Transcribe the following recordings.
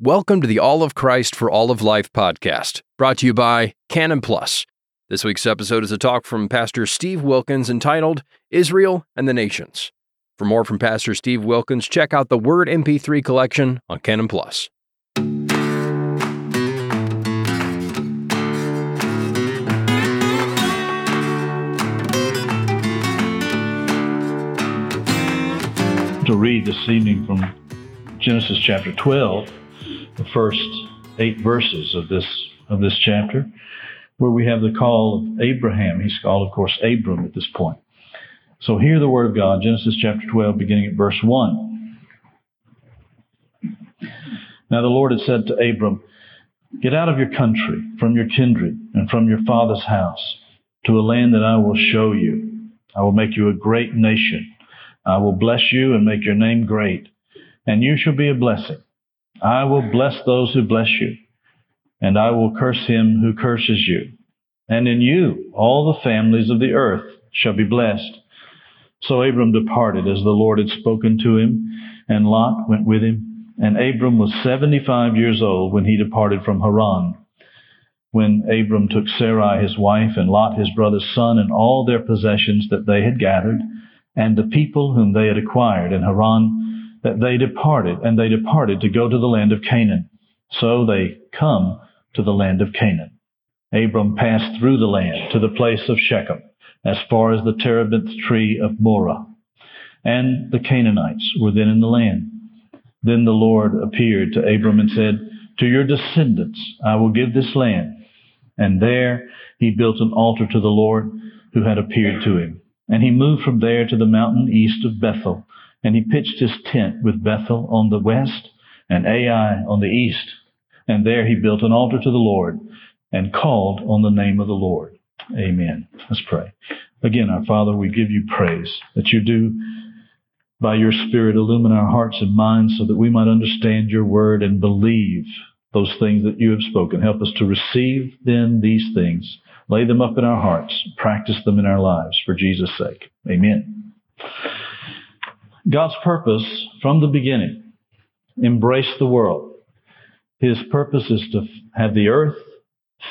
Welcome to the All of Christ for All of Life podcast, brought to you by Canon Plus. This week's episode is a talk from Pastor Steve Wilkins entitled Israel and the Nations. For more from Pastor Steve Wilkins, check out the Word MP3 collection on Canon Plus. To read this evening from Genesis chapter 12 the first eight verses of this of this chapter, where we have the call of Abraham. He's called, of course, Abram at this point. So hear the word of God, Genesis chapter 12, beginning at verse 1. Now the Lord had said to Abram, Get out of your country, from your kindred, and from your father's house, to a land that I will show you. I will make you a great nation. I will bless you and make your name great, and you shall be a blessing. I will bless those who bless you, and I will curse him who curses you. And in you all the families of the earth shall be blessed. So Abram departed as the Lord had spoken to him, and Lot went with him. And Abram was seventy-five years old when he departed from Haran. When Abram took Sarai his wife, and Lot his brother's son, and all their possessions that they had gathered, and the people whom they had acquired in Haran, that they departed, and they departed to go to the land of Canaan. So they come to the land of Canaan. Abram passed through the land to the place of Shechem, as far as the terebinth tree of Moreh. And the Canaanites were then in the land. Then the Lord appeared to Abram and said, To your descendants I will give this land. And there he built an altar to the Lord who had appeared to him. And he moved from there to the mountain east of Bethel and he pitched his tent with Bethel on the west and Ai on the east. And there he built an altar to the Lord and called on the name of the Lord. Amen. Let's pray. Again, our Father, we give you praise that you do by your Spirit illumine our hearts and minds so that we might understand your word and believe those things that you have spoken. Help us to receive then these things, lay them up in our hearts, practice them in our lives for Jesus' sake. Amen. God's purpose from the beginning embraced the world. His purpose is to have the earth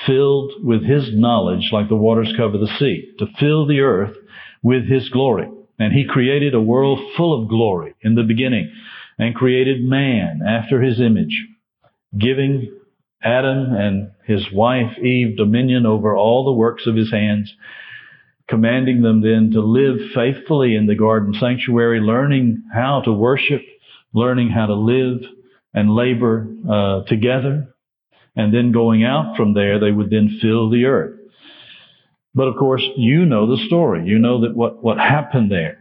filled with His knowledge like the waters cover the sea, to fill the earth with His glory. And He created a world full of glory in the beginning and created man after His image, giving Adam and his wife Eve dominion over all the works of His hands commanding them then to live faithfully in the garden sanctuary, learning how to worship, learning how to live and labor uh, together. And then going out from there, they would then fill the earth. But of course, you know the story. You know that what, what happened there.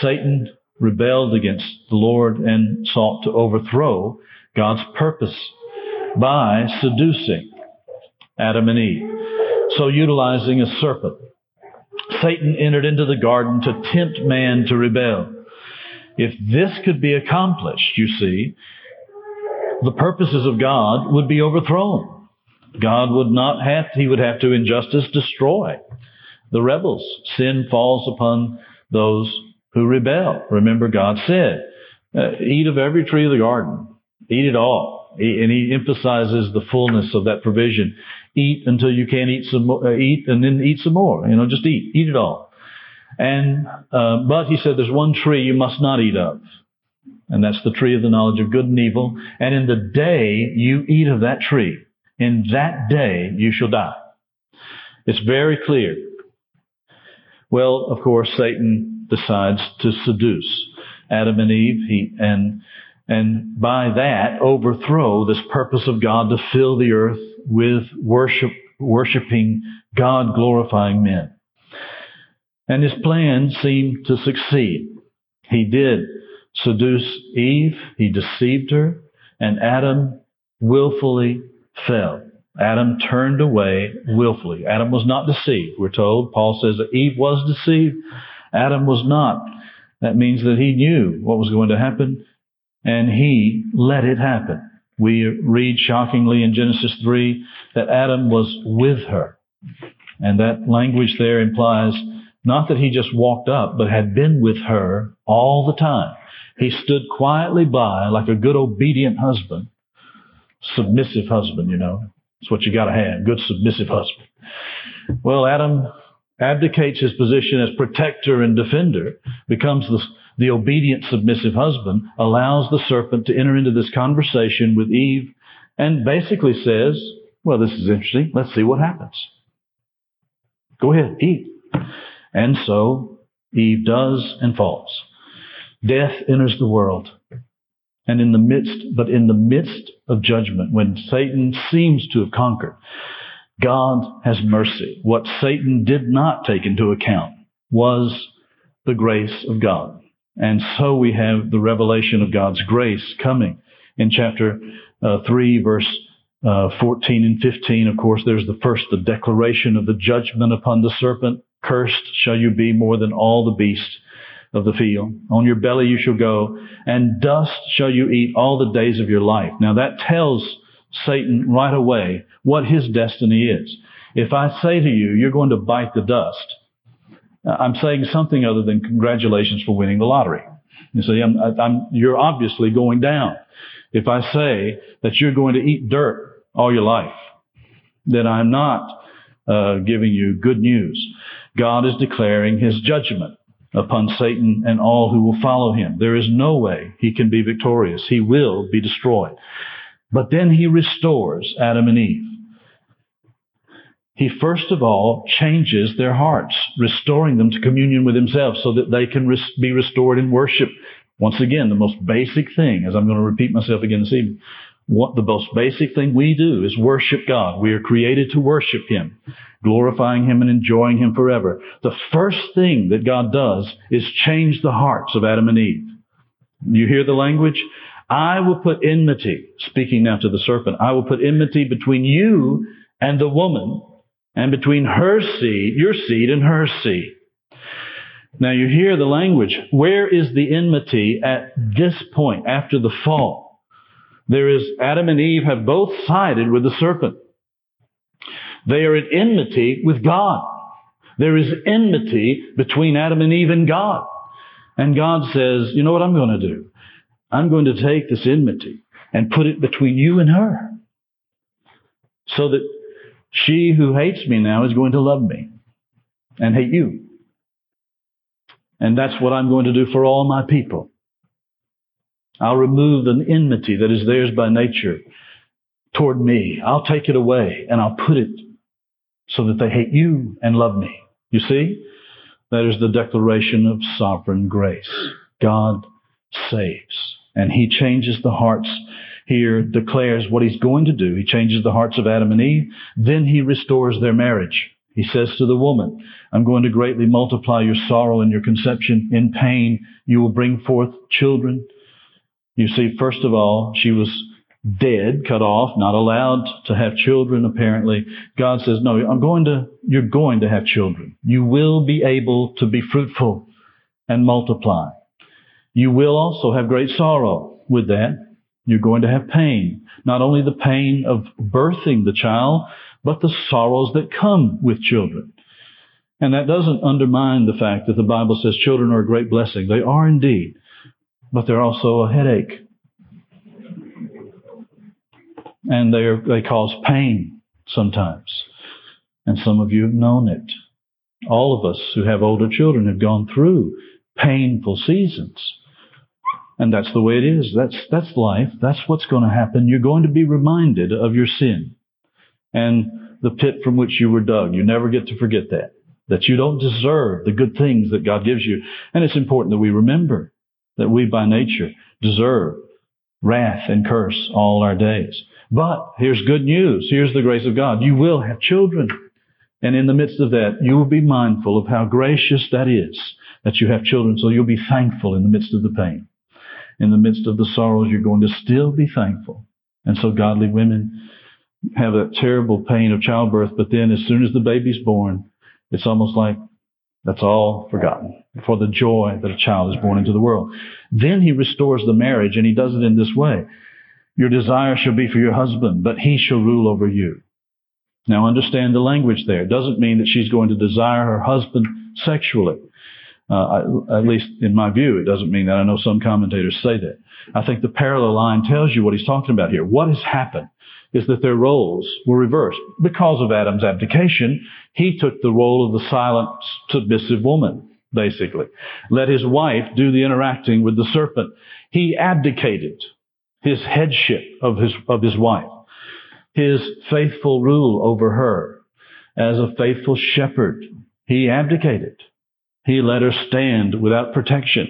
Satan rebelled against the Lord and sought to overthrow God's purpose by seducing Adam and Eve. So utilizing a serpent Satan entered into the garden to tempt man to rebel. If this could be accomplished, you see, the purposes of God would be overthrown. God would not have, he would have to in justice destroy the rebels. Sin falls upon those who rebel. Remember, God said, uh, eat of every tree of the garden. Eat it all. And he emphasizes the fullness of that provision eat until you can't eat some more, uh, eat and then eat some more. You know, just eat, eat it all. And, uh, but he said there's one tree you must not eat of. And that's the tree of the knowledge of good and evil. And in the day you eat of that tree, in that day you shall die. It's very clear. Well, of course, Satan decides to seduce Adam and Eve. He, and, and by that overthrow this purpose of God to fill the earth with worship, worshiping God glorifying men. And his plan seemed to succeed. He did seduce Eve, he deceived her, and Adam willfully fell. Adam turned away willfully. Adam was not deceived, we're told. Paul says that Eve was deceived. Adam was not. That means that he knew what was going to happen and he let it happen. We read shockingly in Genesis 3 that Adam was with her. And that language there implies not that he just walked up, but had been with her all the time. He stood quietly by like a good obedient husband submissive husband, you know. It's what you gotta have. Good submissive husband. Well, Adam abdicates his position as protector and defender, becomes the, the obedient submissive husband, allows the serpent to enter into this conversation with Eve, and basically says, well, this is interesting. Let's see what happens. Go ahead, eat. And so Eve does and falls. Death enters the world. And in the midst, but in the midst of judgment, when Satan seems to have conquered, God has mercy. What Satan did not take into account was the grace of God. And so we have the revelation of God's grace coming in chapter uh, 3, verse uh, 14 and 15. Of course, there's the first, the declaration of the judgment upon the serpent. Cursed shall you be more than all the beasts of the field. On your belly you shall go, and dust shall you eat all the days of your life. Now that tells Satan right away what his destiny is. If I say to you, you're going to bite the dust, I'm saying something other than congratulations for winning the lottery. You see, I'm, I'm, you're obviously going down. If I say that you're going to eat dirt all your life, then I'm not uh, giving you good news. God is declaring his judgment upon Satan and all who will follow him. There is no way he can be victorious. He will be destroyed. But then he restores Adam and Eve. He first of all changes their hearts, restoring them to communion with himself so that they can res- be restored in worship. Once again, the most basic thing, as I'm going to repeat myself again this evening, what the most basic thing we do is worship God. We are created to worship Him, glorifying Him and enjoying Him forever. The first thing that God does is change the hearts of Adam and Eve. You hear the language? I will put enmity, speaking now to the serpent, I will put enmity between you and the woman, and between her seed, your seed, and her seed. Now you hear the language. Where is the enmity at this point after the fall? There is Adam and Eve have both sided with the serpent. They are at enmity with God. There is enmity between Adam and Eve and God. And God says, you know what I'm going to do? I'm going to take this enmity and put it between you and her. So that she who hates me now is going to love me and hate you. And that's what I'm going to do for all my people. I'll remove the enmity that is theirs by nature toward me. I'll take it away and I'll put it so that they hate you and love me. You see? That is the declaration of sovereign grace. God saves. And he changes the hearts here, declares what he's going to do. He changes the hearts of Adam and Eve. Then he restores their marriage. He says to the woman, I'm going to greatly multiply your sorrow and your conception. In pain, you will bring forth children. You see, first of all, she was dead, cut off, not allowed to have children, apparently. God says, no, I'm going to, you're going to have children. You will be able to be fruitful and multiply. You will also have great sorrow with that. You're going to have pain. Not only the pain of birthing the child, but the sorrows that come with children. And that doesn't undermine the fact that the Bible says children are a great blessing. They are indeed. But they're also a headache. And they are, they cause pain sometimes. And some of you have known it. All of us who have older children have gone through painful seasons. And that's the way it is. That's, that's life. That's what's going to happen. You're going to be reminded of your sin and the pit from which you were dug. You never get to forget that. That you don't deserve the good things that God gives you. And it's important that we remember that we by nature deserve wrath and curse all our days. But here's good news. Here's the grace of God. You will have children. And in the midst of that, you will be mindful of how gracious that is that you have children. So you'll be thankful in the midst of the pain in the midst of the sorrows, you're going to still be thankful. And so godly women have that terrible pain of childbirth, but then as soon as the baby's born, it's almost like that's all forgotten for the joy that a child is born into the world. Then he restores the marriage and he does it in this way. Your desire shall be for your husband, but he shall rule over you. Now understand the language there. It doesn't mean that she's going to desire her husband sexually. Uh, at least in my view, it doesn't mean that. I know some commentators say that. I think the parallel line tells you what he's talking about here. What has happened is that their roles were reversed. Because of Adam's abdication, he took the role of the silent, submissive woman, basically. Let his wife do the interacting with the serpent. He abdicated his headship of his, of his wife, his faithful rule over her as a faithful shepherd. He abdicated. He let her stand without protection.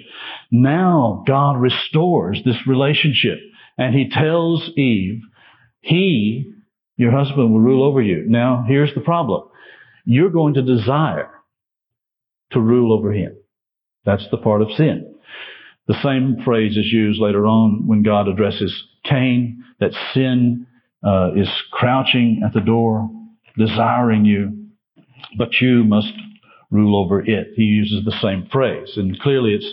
Now God restores this relationship and he tells Eve, he, your husband will rule over you. Now here's the problem. You're going to desire to rule over him. That's the part of sin. The same phrase is used later on when God addresses Cain, that sin uh, is crouching at the door, desiring you, but you must rule over it. He uses the same phrase. And clearly it's,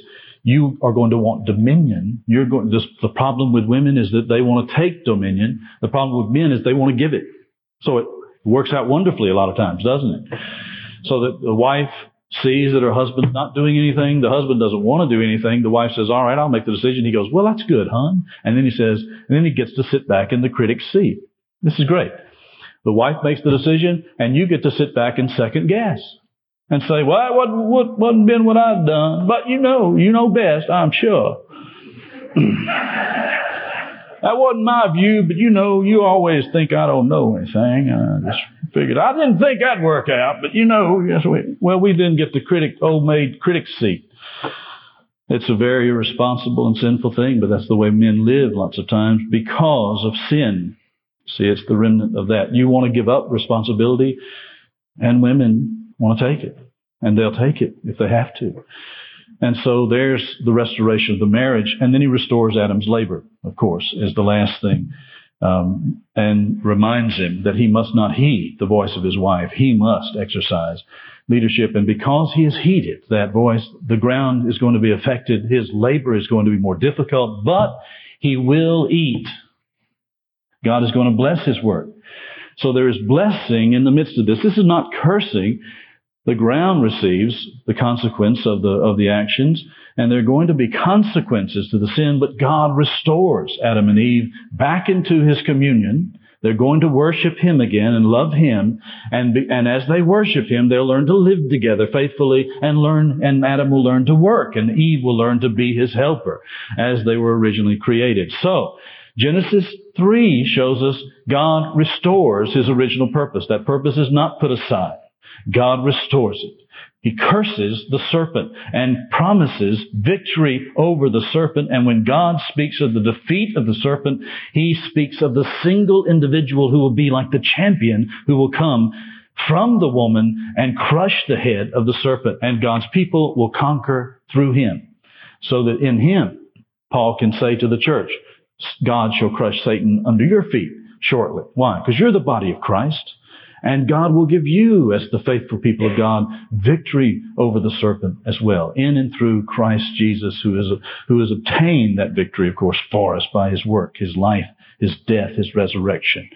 you are going to want dominion. You're going, this, the problem with women is that they want to take dominion. The problem with men is they want to give it. So it works out wonderfully a lot of times, doesn't it? So that the wife sees that her husband's not doing anything. The husband doesn't want to do anything. The wife says, all right, I'll make the decision. He goes, well, that's good, hon. And then he says, and then he gets to sit back in the critic's seat. This is great. The wife makes the decision and you get to sit back and second guess and say, well, it wasn't, wasn't been what I'd done, but you know, you know best, I'm sure. that wasn't my view, but you know, you always think I don't know anything. I just figured I didn't think that'd work out, but you know, yes, we, well, we didn't get the critic, old maid critic seat. It's a very irresponsible and sinful thing, but that's the way men live lots of times because of sin. See, it's the remnant of that. You want to give up responsibility, and women want to take it and they'll take it if they have to. And so there's the restoration of the marriage. And then he restores Adam's labor, of course, is the last thing. Um, and reminds him that he must not heed the voice of his wife. He must exercise leadership. And because he has heeded that voice, the ground is going to be affected. His labor is going to be more difficult, but he will eat. God is going to bless his work. So there is blessing in the midst of this. This is not cursing. The ground receives the consequence of the, of the actions, and there are going to be consequences to the sin, but God restores Adam and Eve back into his communion. They're going to worship him again and love him, and, be, and as they worship him, they'll learn to live together faithfully and learn, and Adam will learn to work, and Eve will learn to be his helper as they were originally created. So, Genesis 3 shows us God restores his original purpose. That purpose is not put aside. God restores it. He curses the serpent and promises victory over the serpent. And when God speaks of the defeat of the serpent, He speaks of the single individual who will be like the champion who will come from the woman and crush the head of the serpent. And God's people will conquer through Him. So that in Him, Paul can say to the church, God shall crush Satan under your feet shortly. Why? Because you're the body of Christ. And God will give you, as the faithful people of God, victory over the serpent as well, in and through Christ Jesus, who is, who has obtained that victory, of course, for us by his work, his life, his death, his resurrection.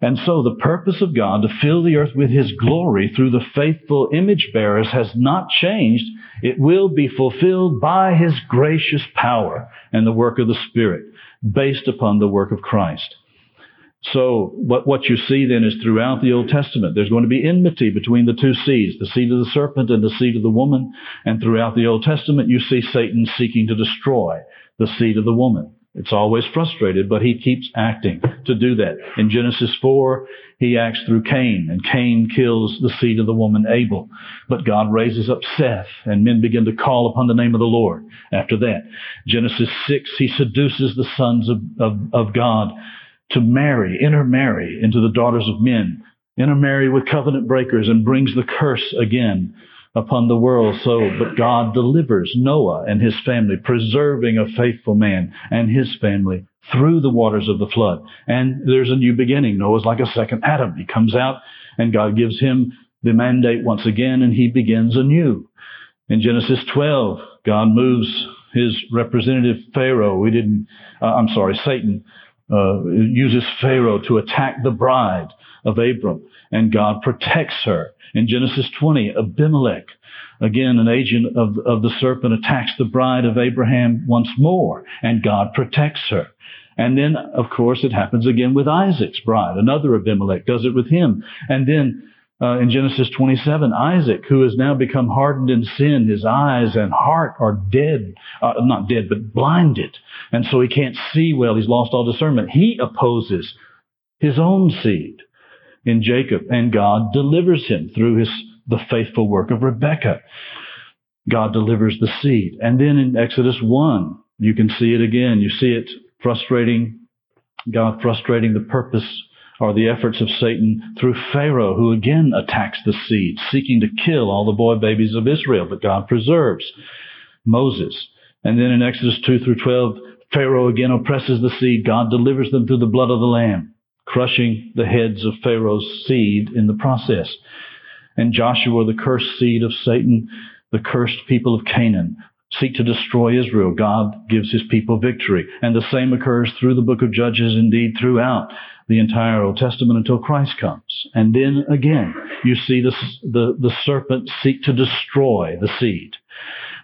And so the purpose of God to fill the earth with his glory through the faithful image bearers has not changed. It will be fulfilled by his gracious power and the work of the Spirit based upon the work of Christ. So what, what you see then is throughout the Old Testament, there's going to be enmity between the two seeds, the seed of the serpent and the seed of the woman. And throughout the Old Testament, you see Satan seeking to destroy the seed of the woman. It's always frustrated, but he keeps acting to do that. In Genesis 4, he acts through Cain, and Cain kills the seed of the woman Abel. But God raises up Seth, and men begin to call upon the name of the Lord after that. Genesis 6, he seduces the sons of, of, of God to marry, intermarry into the daughters of men, intermarry with covenant breakers and brings the curse again upon the world. So, but God delivers Noah and his family, preserving a faithful man and his family through the waters of the flood. And there's a new beginning. Noah's like a second Adam. He comes out and God gives him the mandate once again and he begins anew. In Genesis 12, God moves his representative Pharaoh. We didn't, uh, I'm sorry, Satan uh, uses Pharaoh to attack the bride of Abram, and God protects her. In Genesis 20, Abimelech, again an agent of, of the serpent, attacks the bride of Abraham once more, and God protects her. And then, of course, it happens again with Isaac's bride. Another Abimelech does it with him. And then uh, in Genesis 27, Isaac, who has now become hardened in sin, his eyes and heart are dead, uh, not dead, but blinded. And so he can't see well. He's lost all discernment. He opposes his own seed in Jacob, and God delivers him through his, the faithful work of Rebekah. God delivers the seed. And then in Exodus 1, you can see it again. You see it frustrating, God frustrating the purpose or the efforts of Satan through Pharaoh, who again attacks the seed, seeking to kill all the boy babies of Israel, but God preserves Moses. And then in Exodus 2 through 12, Pharaoh again oppresses the seed. God delivers them through the blood of the Lamb, crushing the heads of Pharaoh's seed in the process. And Joshua, the cursed seed of Satan, the cursed people of Canaan, seek to destroy Israel. God gives his people victory. And the same occurs through the book of Judges, indeed throughout the entire Old Testament until Christ comes. And then again, you see the, the, the serpent seek to destroy the seed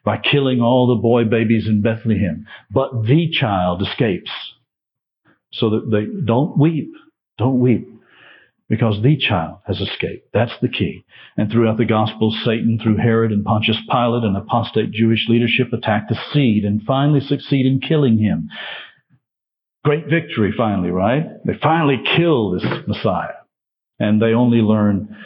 by killing all the boy babies in Bethlehem. But the child escapes. So that they don't weep. Don't weep. Because the child has escaped. That's the key. And throughout the Gospels, Satan, through Herod and Pontius Pilate and apostate Jewish leadership, attack the seed and finally succeed in killing him. Great victory finally, right? They finally kill this Messiah. And they only learn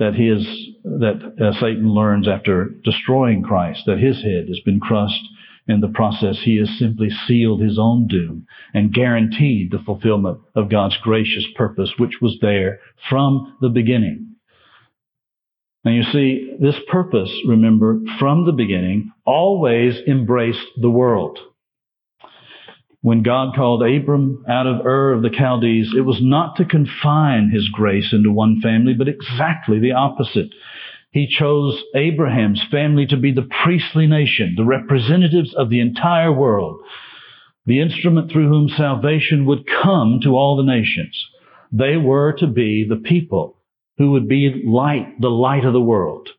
that his, that uh, Satan learns after destroying Christ that his head has been crushed. In the process, he has simply sealed his own doom and guaranteed the fulfillment of God's gracious purpose, which was there from the beginning. And you see, this purpose, remember, from the beginning, always embraced the world. When God called Abram out of Ur of the Chaldees, it was not to confine his grace into one family, but exactly the opposite. He chose Abraham's family to be the priestly nation, the representatives of the entire world, the instrument through whom salvation would come to all the nations. They were to be the people who would be light, the light of the world,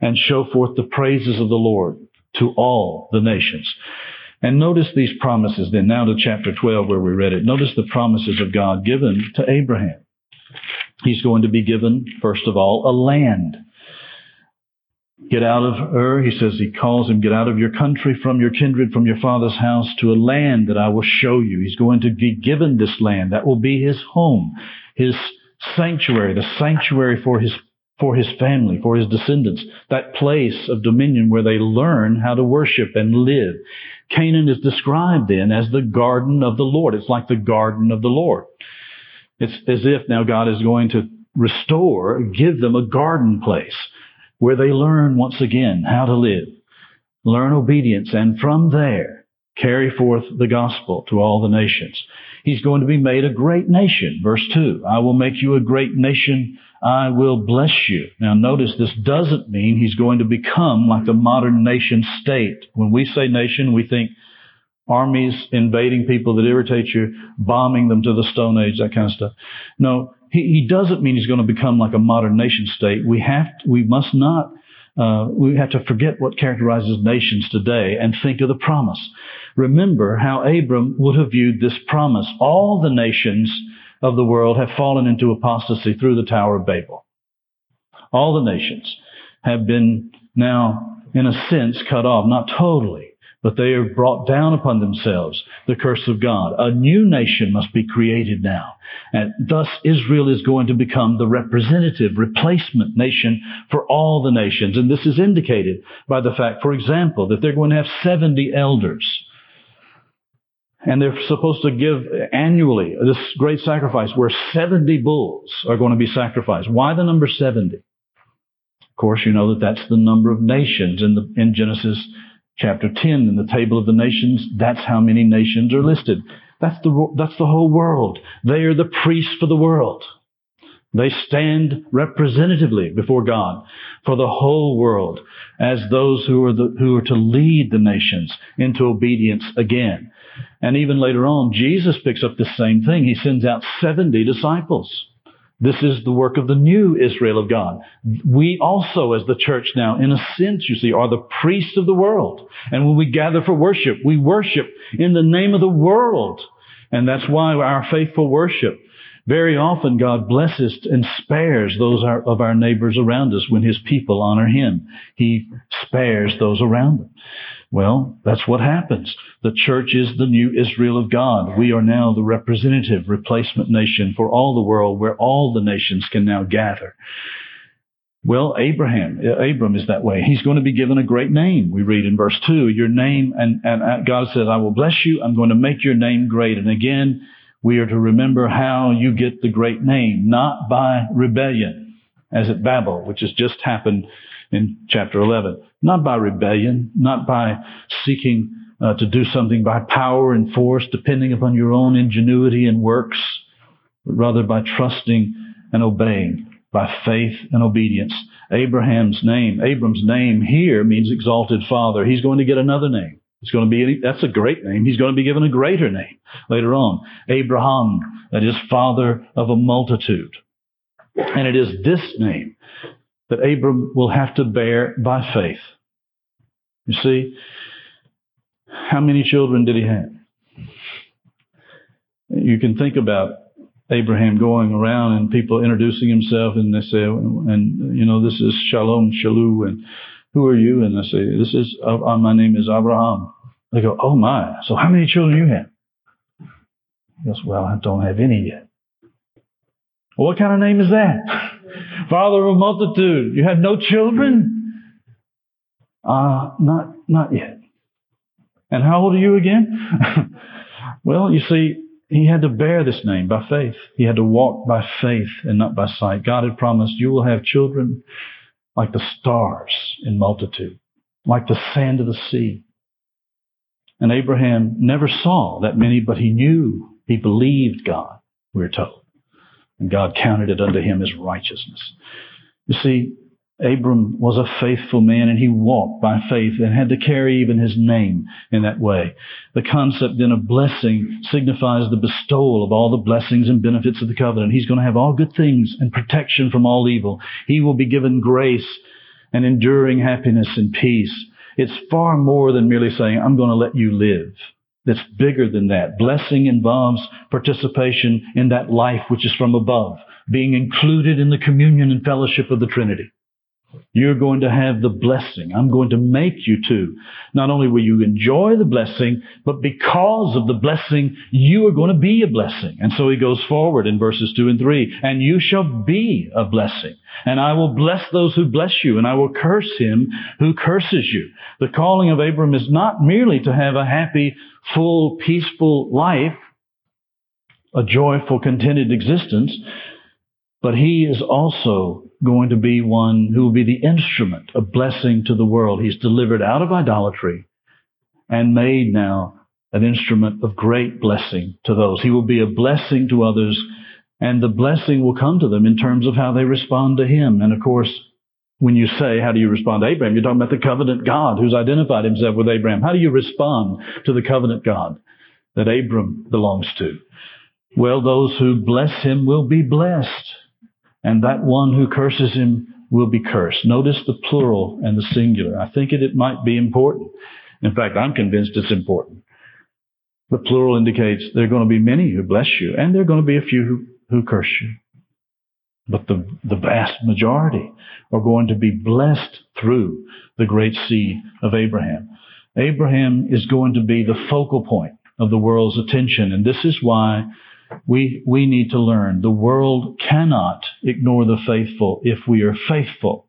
and show forth the praises of the Lord to all the nations. And notice these promises then, now to chapter 12 where we read it. Notice the promises of God given to Abraham. He's going to be given, first of all, a land. Get out of Ur, he says, he calls him, get out of your country, from your kindred, from your father's house, to a land that I will show you. He's going to be given this land. That will be his home, his sanctuary, the sanctuary for his for his family, for his descendants, that place of dominion where they learn how to worship and live. Canaan is described then as the garden of the Lord. It's like the garden of the Lord. It's as if now God is going to restore, give them a garden place where they learn once again how to live, learn obedience, and from there carry forth the gospel to all the nations. He's going to be made a great nation. Verse 2, I will make you a great nation I will bless you. Now notice this doesn't mean he's going to become like the modern nation state. When we say nation, we think armies invading people that irritate you, bombing them to the Stone Age, that kind of stuff. No, he, he doesn't mean he's going to become like a modern nation state. We have, to, we must not, uh, we have to forget what characterizes nations today and think of the promise. Remember how Abram would have viewed this promise. All the nations of the world have fallen into apostasy through the Tower of Babel. All the nations have been now, in a sense, cut off, not totally, but they have brought down upon themselves the curse of God. A new nation must be created now. And thus Israel is going to become the representative, replacement nation for all the nations. And this is indicated by the fact, for example, that they're going to have 70 elders and they're supposed to give annually this great sacrifice where 70 bulls are going to be sacrificed. Why the number 70? Of course, you know that that's the number of nations in, the, in Genesis chapter 10 in the table of the nations. That's how many nations are listed. That's the, that's the whole world. They are the priests for the world. They stand representatively before God for the whole world as those who are, the, who are to lead the nations into obedience again. And even later on, Jesus picks up the same thing. He sends out 70 disciples. This is the work of the new Israel of God. We also, as the church now, in a sense, you see, are the priests of the world. And when we gather for worship, we worship in the name of the world. And that's why our faithful worship very often God blesses and spares those of our neighbors around us when His people honor Him. He spares those around them. Well, that's what happens. The church is the new Israel of God. We are now the representative replacement nation for all the world where all the nations can now gather. Well, Abraham, Abram is that way. He's going to be given a great name. We read in verse 2, your name, and, and God says, I will bless you. I'm going to make your name great. And again, we are to remember how you get the great name, not by rebellion, as at Babel, which has just happened in chapter 11. Not by rebellion, not by seeking uh, to do something by power and force, depending upon your own ingenuity and works, but rather by trusting and obeying, by faith and obedience. Abraham's name, Abram's name here means exalted father. He's going to get another name. It's going to be, that's a great name. He's going to be given a greater name later on. Abraham, that is father of a multitude. And it is this name that Abram will have to bear by faith. You see, how many children did he have? You can think about Abraham going around and people introducing himself and they say, and you know, this is Shalom, Shalu, and who are you? And I say, this is, uh, my name is Abraham. They go, oh my, so how many children you have? He goes, well, I don't have any yet. Well, what kind of name is that? Father of a multitude. You have no children? Uh, not, not yet. And how old are you again? well, you see, he had to bear this name by faith. He had to walk by faith and not by sight. God had promised you will have children like the stars in multitude, like the sand of the sea. And Abraham never saw that many, but he knew, he believed God, we're told. And God counted it unto him as righteousness. You see, Abram was a faithful man and he walked by faith and had to carry even his name in that way. The concept then of blessing signifies the bestowal of all the blessings and benefits of the covenant. He's going to have all good things and protection from all evil. He will be given grace and enduring happiness and peace. It's far more than merely saying, I'm going to let you live. It's bigger than that. Blessing involves participation in that life which is from above, being included in the communion and fellowship of the Trinity. You're going to have the blessing. I'm going to make you to. Not only will you enjoy the blessing, but because of the blessing, you are going to be a blessing. And so he goes forward in verses two and three. And you shall be a blessing. And I will bless those who bless you, and I will curse him who curses you. The calling of Abram is not merely to have a happy, full, peaceful life, a joyful, contented existence, but he is also going to be one who will be the instrument of blessing to the world. He's delivered out of idolatry and made now an instrument of great blessing to those. He will be a blessing to others and the blessing will come to them in terms of how they respond to him. And of course, when you say, how do you respond to Abraham? You're talking about the covenant God who's identified himself with Abraham. How do you respond to the covenant God that Abram belongs to? Well, those who bless him will be blessed and that one who curses him will be cursed. Notice the plural and the singular. I think it, it might be important. In fact, I'm convinced it's important. The plural indicates there are going to be many who bless you, and there are going to be a few who, who curse you. But the, the vast majority are going to be blessed through the great seed of Abraham. Abraham is going to be the focal point of the world's attention, and this is why we, we need to learn the world cannot ignore the faithful if we are faithful.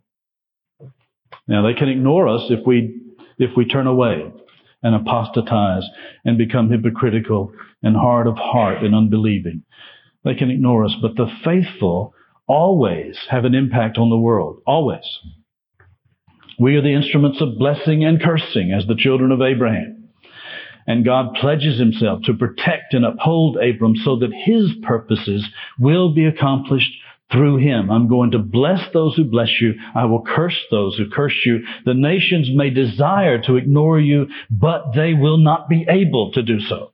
Now they can ignore us if we, if we turn away and apostatize and become hypocritical and hard of heart and unbelieving. They can ignore us, but the faithful always have an impact on the world. Always. We are the instruments of blessing and cursing as the children of Abraham. And God pledges himself to protect and uphold Abram so that his purposes will be accomplished through him. I'm going to bless those who bless you. I will curse those who curse you. The nations may desire to ignore you, but they will not be able to do so.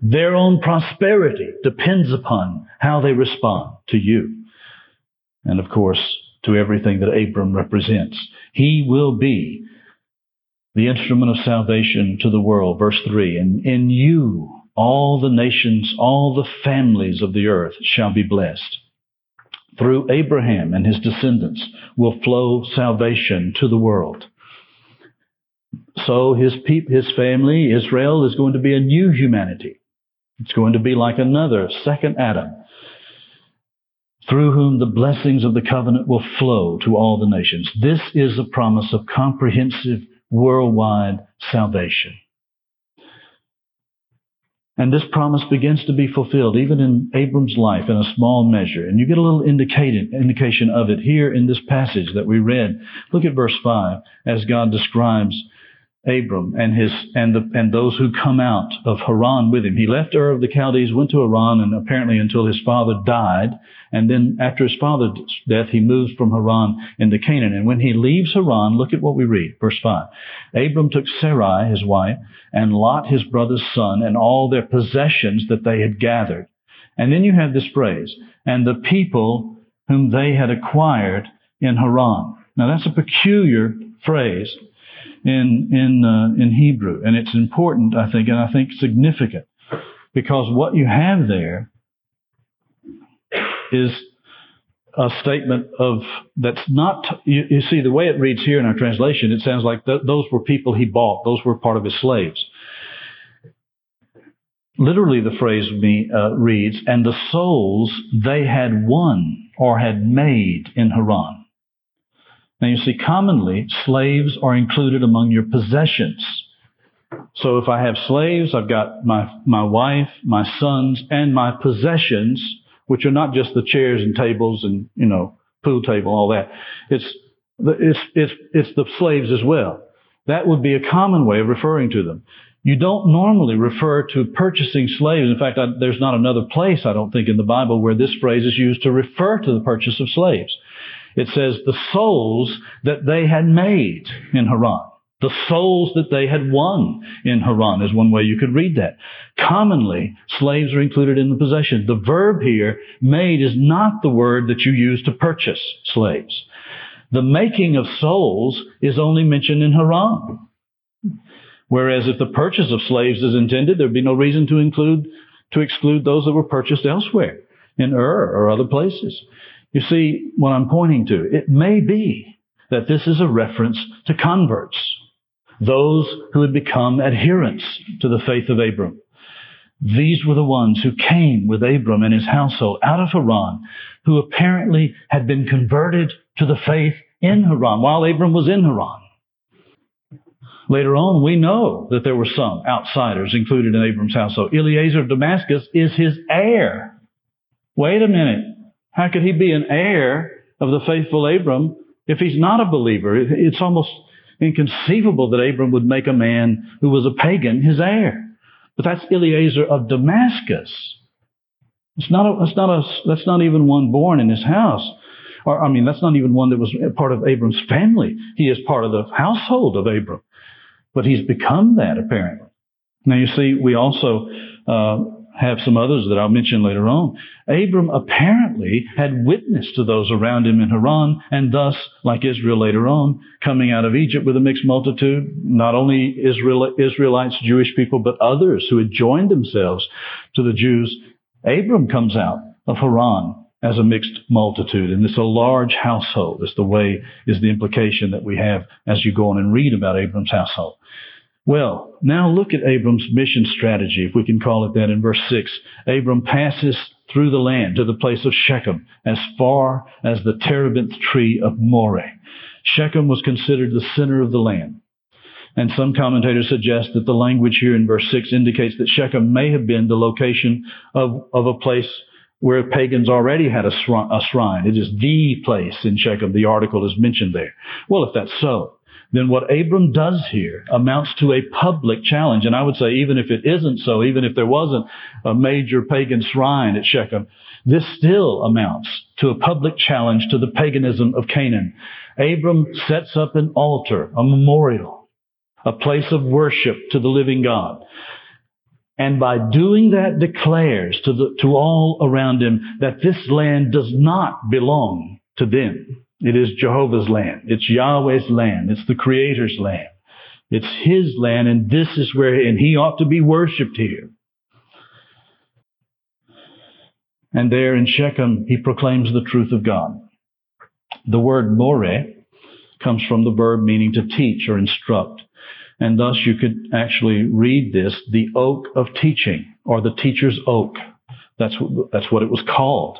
Their own prosperity depends upon how they respond to you. And of course, to everything that Abram represents. He will be the instrument of salvation to the world. Verse 3 And in you all the nations, all the families of the earth shall be blessed. Through Abraham and his descendants will flow salvation to the world. So his peop, his family, Israel, is going to be a new humanity. It's going to be like another second Adam, through whom the blessings of the covenant will flow to all the nations. This is a promise of comprehensive worldwide salvation. And this promise begins to be fulfilled even in Abram's life in a small measure. And you get a little indication of it here in this passage that we read. Look at verse 5 as God describes Abram and his and the and those who come out of Haran with him. He left Ur of the Chaldees, went to Haran, and apparently until his father died. And then after his father's death, he moves from Haran into Canaan. And when he leaves Haran, look at what we read, verse five. Abram took Sarai, his wife, and Lot, his brother's son, and all their possessions that they had gathered. And then you have this phrase, and the people whom they had acquired in Haran. Now that's a peculiar phrase in in uh, in Hebrew, and it's important, I think, and I think significant because what you have there is a statement of that's not you, you, see the way it reads here in our translation it sounds like th- those were people he bought. Those were part of his slaves. Literally the phrase me, uh, reads and the souls they had won or had made in haran now you see, commonly slaves are included among your possessions. So if I have slaves, I've got my, my wife, my sons, and my possessions, which are not just the chairs and tables and, you know, pool table, all that. It's, it's, it's, it's the slaves as well. That would be a common way of referring to them. You don't normally refer to purchasing slaves. In fact, I, there's not another place, I don't think, in the Bible where this phrase is used to refer to the purchase of slaves. It says the souls that they had made in Haran. The souls that they had won in Haran is one way you could read that. Commonly, slaves are included in the possession. The verb here, made, is not the word that you use to purchase slaves. The making of souls is only mentioned in Haran. Whereas if the purchase of slaves is intended, there'd be no reason to include, to exclude those that were purchased elsewhere, in Ur or other places. You see what I'm pointing to? It may be that this is a reference to converts, those who had become adherents to the faith of Abram. These were the ones who came with Abram and his household out of Haran, who apparently had been converted to the faith in Haran while Abram was in Haran. Later on, we know that there were some outsiders included in Abram's household. Eliezer of Damascus is his heir. Wait a minute. How could he be an heir of the faithful Abram if he's not a believer? It's almost inconceivable that Abram would make a man who was a pagan his heir. But that's Eliezer of Damascus. It's not a, that's not a, that's not even one born in his house. Or, I mean, that's not even one that was part of Abram's family. He is part of the household of Abram. But he's become that apparently. Now you see, we also, uh, have some others that I'll mention later on. Abram apparently had witness to those around him in Haran, and thus, like Israel later on, coming out of Egypt with a mixed multitude, not only Israel, Israelites, Jewish people, but others who had joined themselves to the Jews. Abram comes out of Haran as a mixed multitude, and it's a large household. Is the way is the implication that we have as you go on and read about Abram's household. Well, now look at Abram's mission strategy, if we can call it that, in verse 6. Abram passes through the land to the place of Shechem, as far as the terebinth tree of Moreh. Shechem was considered the center of the land. And some commentators suggest that the language here in verse 6 indicates that Shechem may have been the location of, of a place where pagans already had a shrine. It is the place in Shechem. The article is mentioned there. Well, if that's so, then what Abram does here amounts to a public challenge. And I would say, even if it isn't so, even if there wasn't a major pagan shrine at Shechem, this still amounts to a public challenge to the paganism of Canaan. Abram sets up an altar, a memorial, a place of worship to the living God. And by doing that declares to the, to all around him that this land does not belong to them. It is Jehovah's land. It's Yahweh's land. It's the Creator's land. It's His land, and this is where, and He ought to be worshiped here. And there in Shechem, He proclaims the truth of God. The word Moreh comes from the verb meaning to teach or instruct. And thus you could actually read this, the oak of teaching, or the teacher's oak. That's, that's what it was called.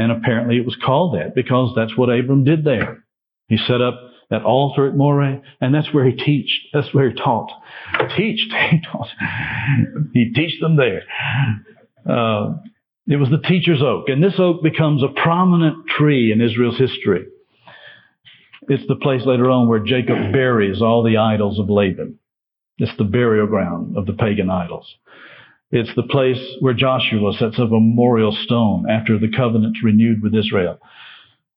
And apparently it was called that because that's what Abram did there. He set up that altar at Moreh, and that's where he teached. That's where he taught. Teached. He taught. he teach them there. Uh, it was the teacher's oak, and this oak becomes a prominent tree in Israel's history. It's the place later on where Jacob buries all the idols of Laban. It's the burial ground of the pagan idols. It's the place where Joshua sets up a memorial stone after the covenant's renewed with Israel.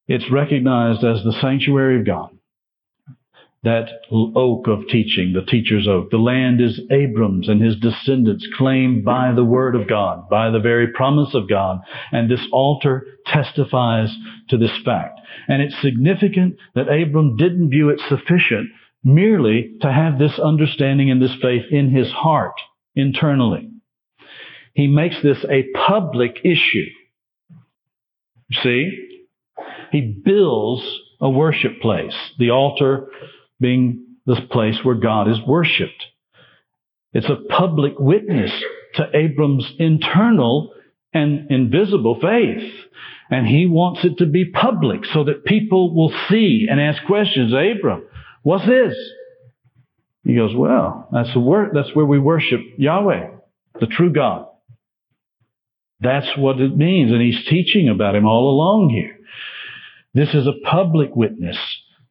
It's recognized as the sanctuary of God. That oak of teaching, the teacher's oak. The land is Abram's and his descendants claimed by the word of God, by the very promise of God. And this altar testifies to this fact. And it's significant that Abram didn't view it sufficient merely to have this understanding and this faith in his heart internally. He makes this a public issue. See? He builds a worship place, the altar being this place where God is worshiped. It's a public witness to Abram's internal and invisible faith. And he wants it to be public so that people will see and ask questions. Abram, what's this? He goes, well, that's word, that's where we worship Yahweh, the true God. That's what it means. And he's teaching about him all along here. This is a public witness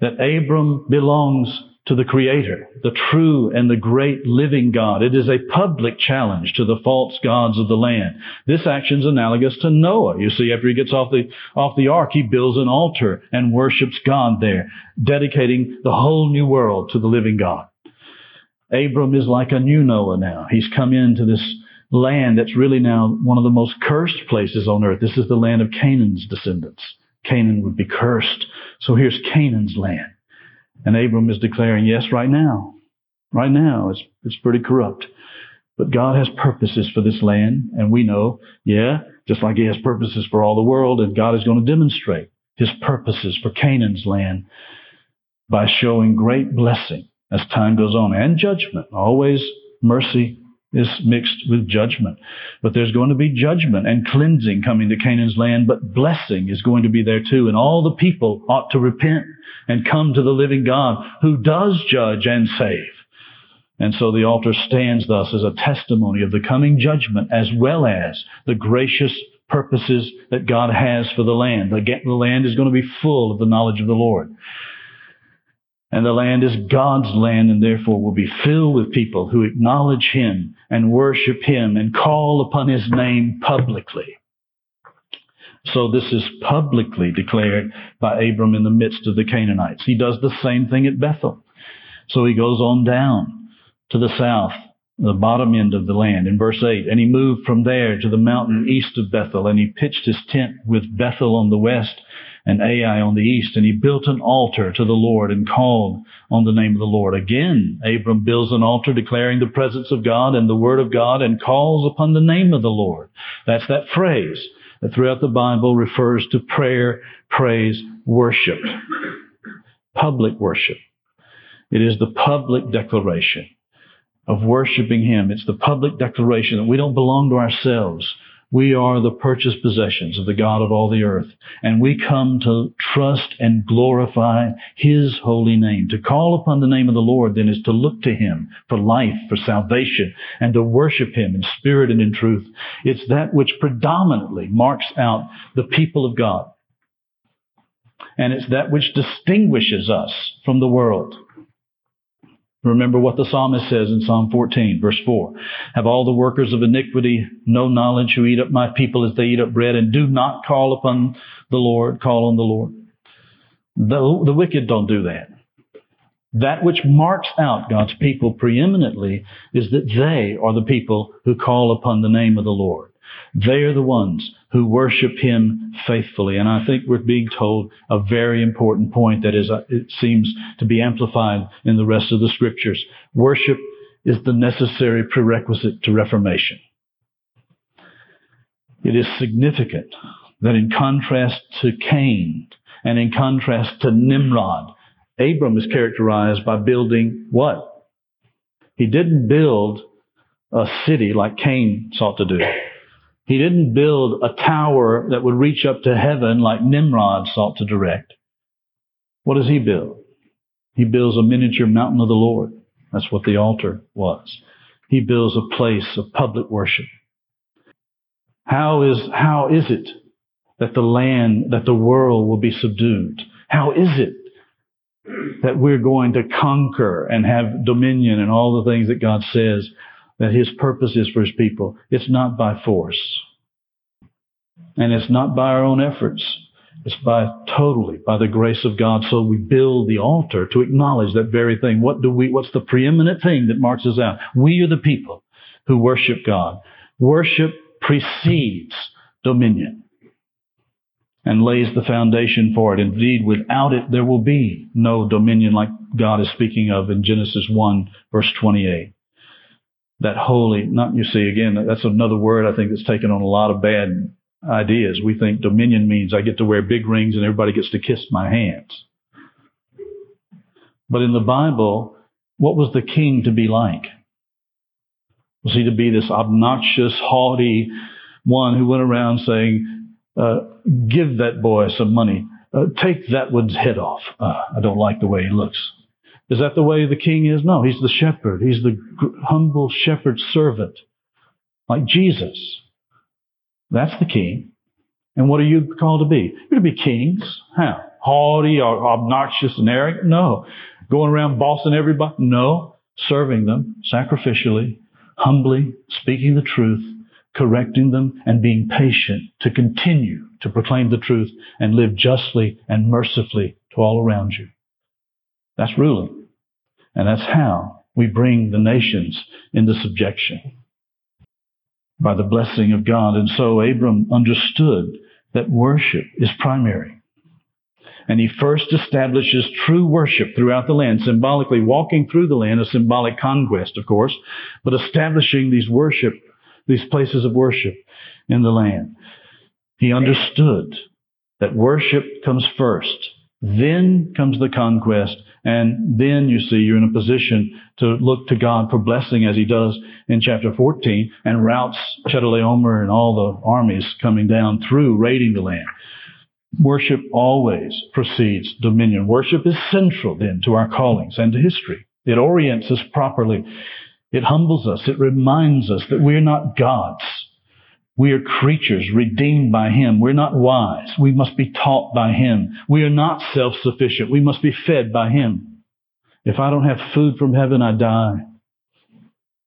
that Abram belongs to the Creator, the true and the great living God. It is a public challenge to the false gods of the land. This action is analogous to Noah. You see, after he gets off the, off the ark, he builds an altar and worships God there, dedicating the whole new world to the living God. Abram is like a new Noah now. He's come into this land that's really now one of the most cursed places on earth. This is the land of Canaan's descendants. Canaan would be cursed. So here's Canaan's land. And Abram is declaring, yes, right now. Right now, it's, it's pretty corrupt. But God has purposes for this land, and we know, yeah, just like He has purposes for all the world, and God is going to demonstrate His purposes for Canaan's land by showing great blessing as time goes on and judgment. Always mercy is mixed with judgment. But there's going to be judgment and cleansing coming to Canaan's land, but blessing is going to be there too. And all the people ought to repent and come to the living God who does judge and save. And so the altar stands thus as a testimony of the coming judgment as well as the gracious purposes that God has for the land. The land is going to be full of the knowledge of the Lord. And the land is God's land and therefore will be filled with people who acknowledge Him and worship Him and call upon His name publicly. So this is publicly declared by Abram in the midst of the Canaanites. He does the same thing at Bethel. So he goes on down to the south, the bottom end of the land in verse 8. And he moved from there to the mountain east of Bethel and he pitched his tent with Bethel on the west and Ai on the east, and he built an altar to the Lord and called on the name of the Lord. Again, Abram builds an altar declaring the presence of God and the word of God and calls upon the name of the Lord. That's that phrase that throughout the Bible refers to prayer, praise, worship. Public worship. It is the public declaration of worshiping Him. It's the public declaration that we don't belong to ourselves. We are the purchased possessions of the God of all the earth. And we come to trust and glorify His holy name. To call upon the name of the Lord then is to look to Him for life, for salvation, and to worship Him in spirit and in truth. It's that which predominantly marks out the people of God. And it's that which distinguishes us from the world. Remember what the psalmist says in Psalm 14, verse 4. Have all the workers of iniquity no knowledge who eat up my people as they eat up bread and do not call upon the Lord, call on the Lord. The, the wicked don't do that. That which marks out God's people preeminently is that they are the people who call upon the name of the Lord. They are the ones who worship Him faithfully. And I think we're being told a very important point that is, uh, it seems to be amplified in the rest of the scriptures. Worship is the necessary prerequisite to reformation. It is significant that in contrast to Cain and in contrast to Nimrod, Abram is characterized by building what? He didn't build a city like Cain sought to do. He didn't build a tower that would reach up to heaven like Nimrod sought to direct. What does he build? He builds a miniature mountain of the Lord. That's what the altar was. He builds a place of public worship. How is, how is it that the land, that the world will be subdued? How is it that we're going to conquer and have dominion and all the things that God says that His purpose is for His people. It's not by force. And it's not by our own efforts. It's by totally by the grace of God. So we build the altar to acknowledge that very thing. What do we, what's the preeminent thing that marks us out? We are the people who worship God. Worship precedes dominion and lays the foundation for it. Indeed, without it, there will be no dominion like God is speaking of in Genesis 1 verse 28. That holy, not, you see, again, that's another word I think that's taken on a lot of bad ideas. We think dominion means I get to wear big rings and everybody gets to kiss my hands. But in the Bible, what was the king to be like? Was he to be this obnoxious, haughty one who went around saying, uh, give that boy some money. Uh, take that one's head off. Uh, I don't like the way he looks. Is that the way the king is? No, he's the shepherd. He's the humble shepherd servant, like Jesus. That's the king. And what are you called to be? You're to be kings. How? Haughty or obnoxious and arrogant? No. Going around bossing everybody? No. Serving them sacrificially, humbly, speaking the truth, correcting them, and being patient to continue to proclaim the truth and live justly and mercifully to all around you. That's ruling. And that's how we bring the nations into subjection by the blessing of God. And so Abram understood that worship is primary. And he first establishes true worship throughout the land, symbolically walking through the land, a symbolic conquest, of course, but establishing these worship these places of worship in the land. He understood that worship comes first. Then comes the conquest. And then you see you're in a position to look to God for blessing as he does in chapter 14 and routes Chedorlaomer and all the armies coming down through raiding the land. Worship always precedes dominion. Worship is central then to our callings and to history. It orients us properly it humbles us. It reminds us that we're not gods. We are creatures redeemed by Him. We're not wise. We must be taught by Him. We are not self-sufficient. We must be fed by Him. If I don't have food from heaven, I die.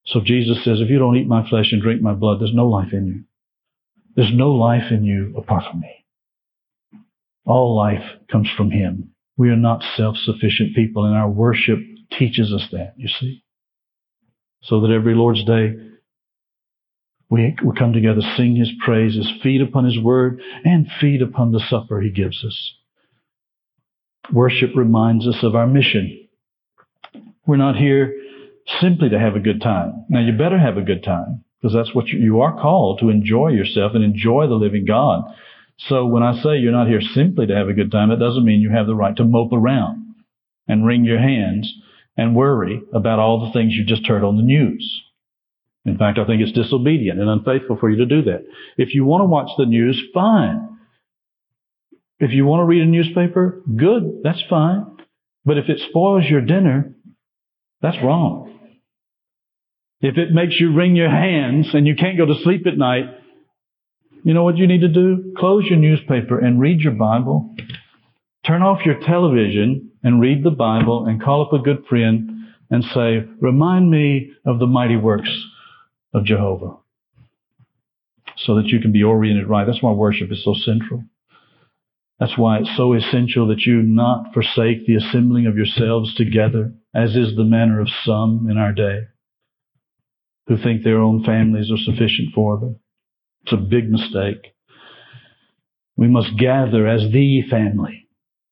So Jesus says, if you don't eat my flesh and drink my blood, there's no life in you. There's no life in you apart from me. All life comes from Him. We are not self-sufficient people and our worship teaches us that, you see so that every Lord's Day we, we come together, sing His praises, feed upon His word, and feed upon the supper He gives us. Worship reminds us of our mission. We're not here simply to have a good time. Now, you better have a good time because that's what you, you are called to enjoy yourself and enjoy the living God. So when I say you're not here simply to have a good time, it doesn't mean you have the right to mope around and wring your hands and worry about all the things you just heard on the news. In fact, I think it's disobedient and unfaithful for you to do that. If you want to watch the news, fine. If you want to read a newspaper, good, that's fine. But if it spoils your dinner, that's wrong. If it makes you wring your hands and you can't go to sleep at night, you know what you need to do? Close your newspaper and read your Bible. Turn off your television and read the Bible and call up a good friend and say, Remind me of the mighty works of Jehovah. So that you can be oriented right. That's why worship is so central. That's why it's so essential that you not forsake the assembling of yourselves together, as is the manner of some in our day, who think their own families are sufficient for them. It's a big mistake. We must gather as the family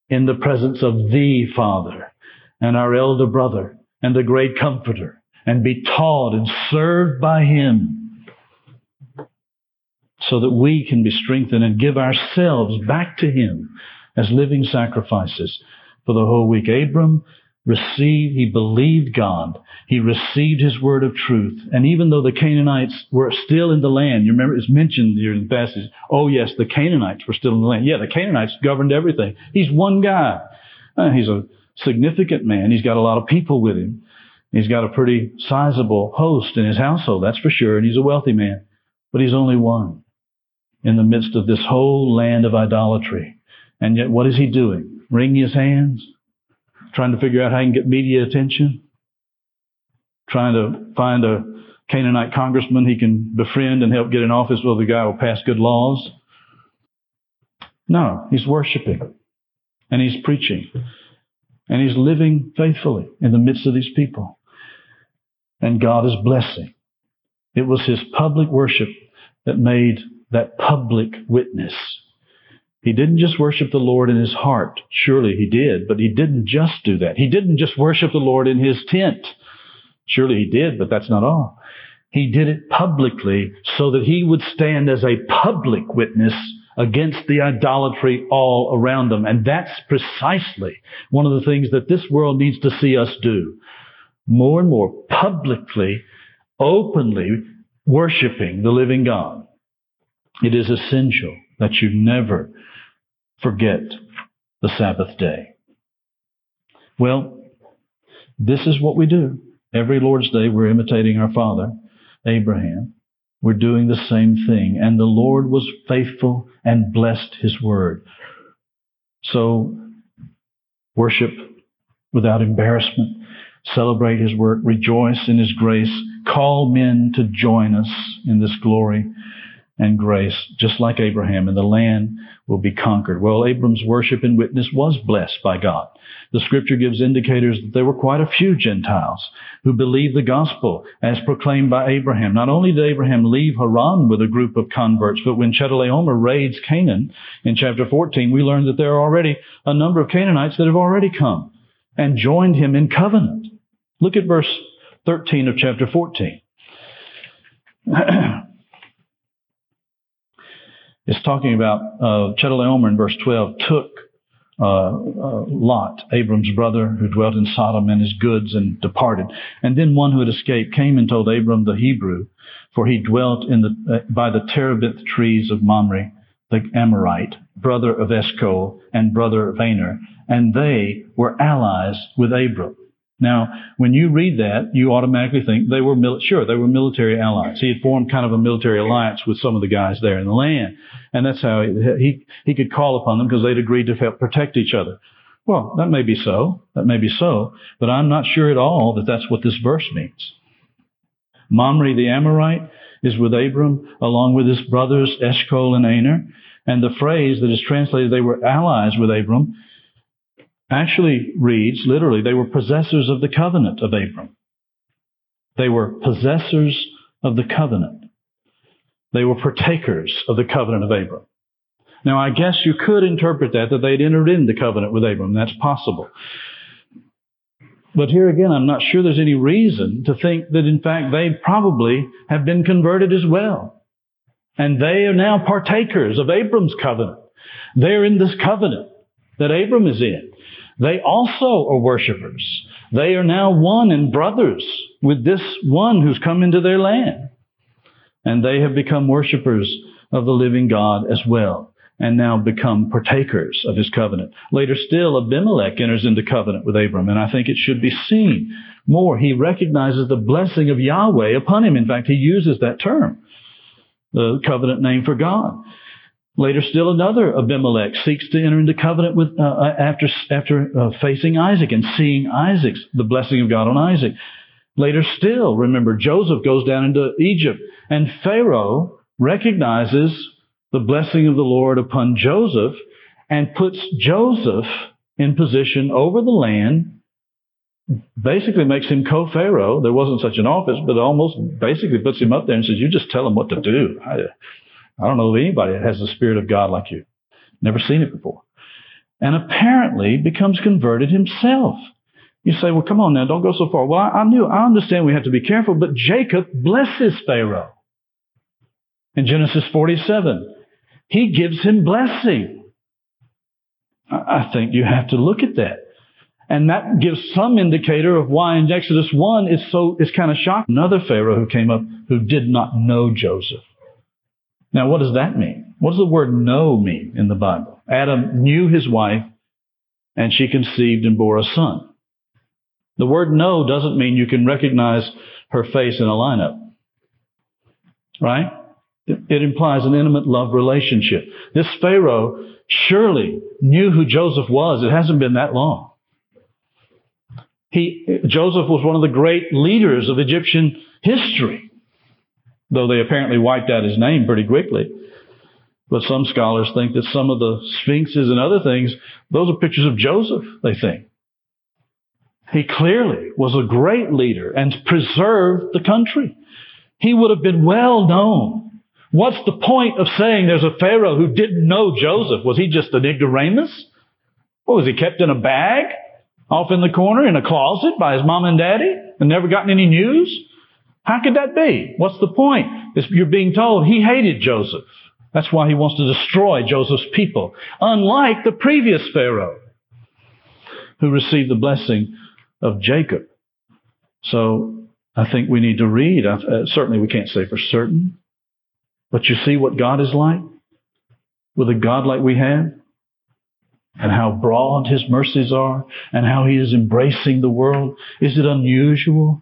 in the presence of the Father and our elder brother and the great comforter and be taught and served by him so that we can be strengthened and give ourselves back to him as living sacrifices for the whole week. Abram received, he believed God. He received his word of truth. And even though the Canaanites were still in the land, you remember it's mentioned here in the passage, oh yes, the Canaanites were still in the land. Yeah, the Canaanites governed everything. He's one guy. Uh, he's a significant man. He's got a lot of people with him. He's got a pretty sizable host in his household, that's for sure, and he's a wealthy man. But he's only one in the midst of this whole land of idolatry. And yet what is he doing? Wringing his hands? Trying to figure out how he can get media attention? Trying to find a Canaanite congressman he can befriend and help get in office where the guy will pass good laws? No, he's worshiping and he's preaching and he's living faithfully in the midst of these people. And God is blessing. It was his public worship that made that public witness. He didn't just worship the Lord in his heart. Surely he did, but he didn't just do that. He didn't just worship the Lord in his tent. Surely he did, but that's not all. He did it publicly so that he would stand as a public witness against the idolatry all around them. And that's precisely one of the things that this world needs to see us do. More and more publicly, openly worshiping the living God. It is essential that you never forget the Sabbath day. Well, this is what we do. Every Lord's Day, we're imitating our father, Abraham. We're doing the same thing. And the Lord was faithful and blessed his word. So, worship without embarrassment. Celebrate his work. Rejoice in his grace. Call men to join us in this glory and grace, just like Abraham, and the land will be conquered. Well, Abram's worship and witness was blessed by God. The scripture gives indicators that there were quite a few Gentiles who believed the gospel as proclaimed by Abraham. Not only did Abraham leave Haran with a group of converts, but when Chedorlaomer raids Canaan in chapter 14, we learn that there are already a number of Canaanites that have already come and joined him in covenant. Look at verse 13 of chapter 14. It's talking about uh, Chedorlaomer in verse 12 took uh, uh, Lot, Abram's brother, who dwelt in Sodom, and his goods and departed. And then one who had escaped came and told Abram the Hebrew, for he dwelt in the, uh, by the terebinth trees of Mamre, the Amorite, brother of Eshcol and brother of Aner, and they were allies with Abram. Now, when you read that, you automatically think they were mil- sure they were military allies. He had formed kind of a military alliance with some of the guys there in the land, and that's how he he, could call upon them because they'd agreed to help protect each other. Well, that may be so. That may be so, but I'm not sure at all that that's what this verse means. Mamre the Amorite is with Abram along with his brothers Eshcol and Aner, and the phrase that is translated they were allies with Abram actually reads literally, they were possessors of the covenant of Abram. They were possessors of the covenant. They were partakers of the covenant of Abram. Now, I guess you could interpret that, that they'd entered into the covenant with Abram. That's possible. But here again, I'm not sure there's any reason to think that in fact they probably have been converted as well. And they are now partakers of Abram's covenant. They're in this covenant that Abram is in. They also are worshipers. They are now one and brothers with this one who's come into their land. And they have become worshipers of the living God as well, and now become partakers of his covenant. Later still, Abimelech enters into covenant with Abram, and I think it should be seen more. He recognizes the blessing of Yahweh upon him. In fact, he uses that term, the covenant name for God. Later, still another Abimelech seeks to enter into covenant with uh, uh, after after uh, facing Isaac and seeing Isaac's the blessing of God on Isaac. Later, still, remember Joseph goes down into Egypt, and Pharaoh recognizes the blessing of the Lord upon Joseph and puts Joseph in position over the land. Basically, makes him co-pharaoh. There wasn't such an office, but almost basically puts him up there and says, "You just tell him what to do." I, I don't know of anybody that has the Spirit of God like you. Never seen it before. And apparently becomes converted himself. You say, well, come on now, don't go so far. Well, I, I knew, I understand we have to be careful, but Jacob blesses Pharaoh. In Genesis 47, he gives him blessing. I, I think you have to look at that. And that gives some indicator of why in Exodus 1 it's so, it's kind of shocking. Another Pharaoh who came up who did not know Joseph. Now, what does that mean? What does the word know mean in the Bible? Adam knew his wife and she conceived and bore a son. The word know doesn't mean you can recognize her face in a lineup. Right? It, implies an intimate love relationship. This Pharaoh surely knew who Joseph was. It hasn't been that long. He, Joseph was one of the great leaders of Egyptian history though they apparently wiped out his name pretty quickly. But some scholars think that some of the sphinxes and other things, those are pictures of Joseph, they think. He clearly was a great leader and preserved the country. He would have been well known. What's the point of saying there's a Pharaoh who didn't know Joseph? Was he just an ignoramus? What was he kept in a bag off in the corner in a closet by his mom and daddy and never gotten any news? How could that be? What's the point? You're being told he hated Joseph. That's why he wants to destroy Joseph's people. Unlike the previous Pharaoh who received the blessing of Jacob. So I think we need to read. Uh, certainly we can't say for certain. But you see what God is like? With a God like we have? And how broad his mercies are? And how he is embracing the world? Is it unusual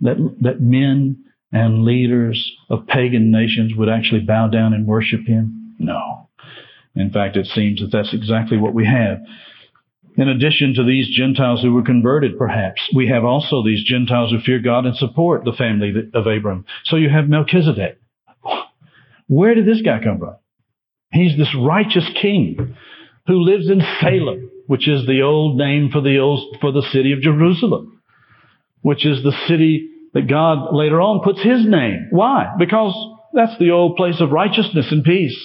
that, that men and leaders of pagan nations would actually bow down and worship him? No. In fact, it seems that that's exactly what we have. In addition to these Gentiles who were converted, perhaps, we have also these Gentiles who fear God and support the family of Abram. So you have Melchizedek. Where did this guy come from? He's this righteous king who lives in Salem, which is the old name for the old, for the city of Jerusalem which is the city that God later on puts his name. Why? Because that's the old place of righteousness and peace.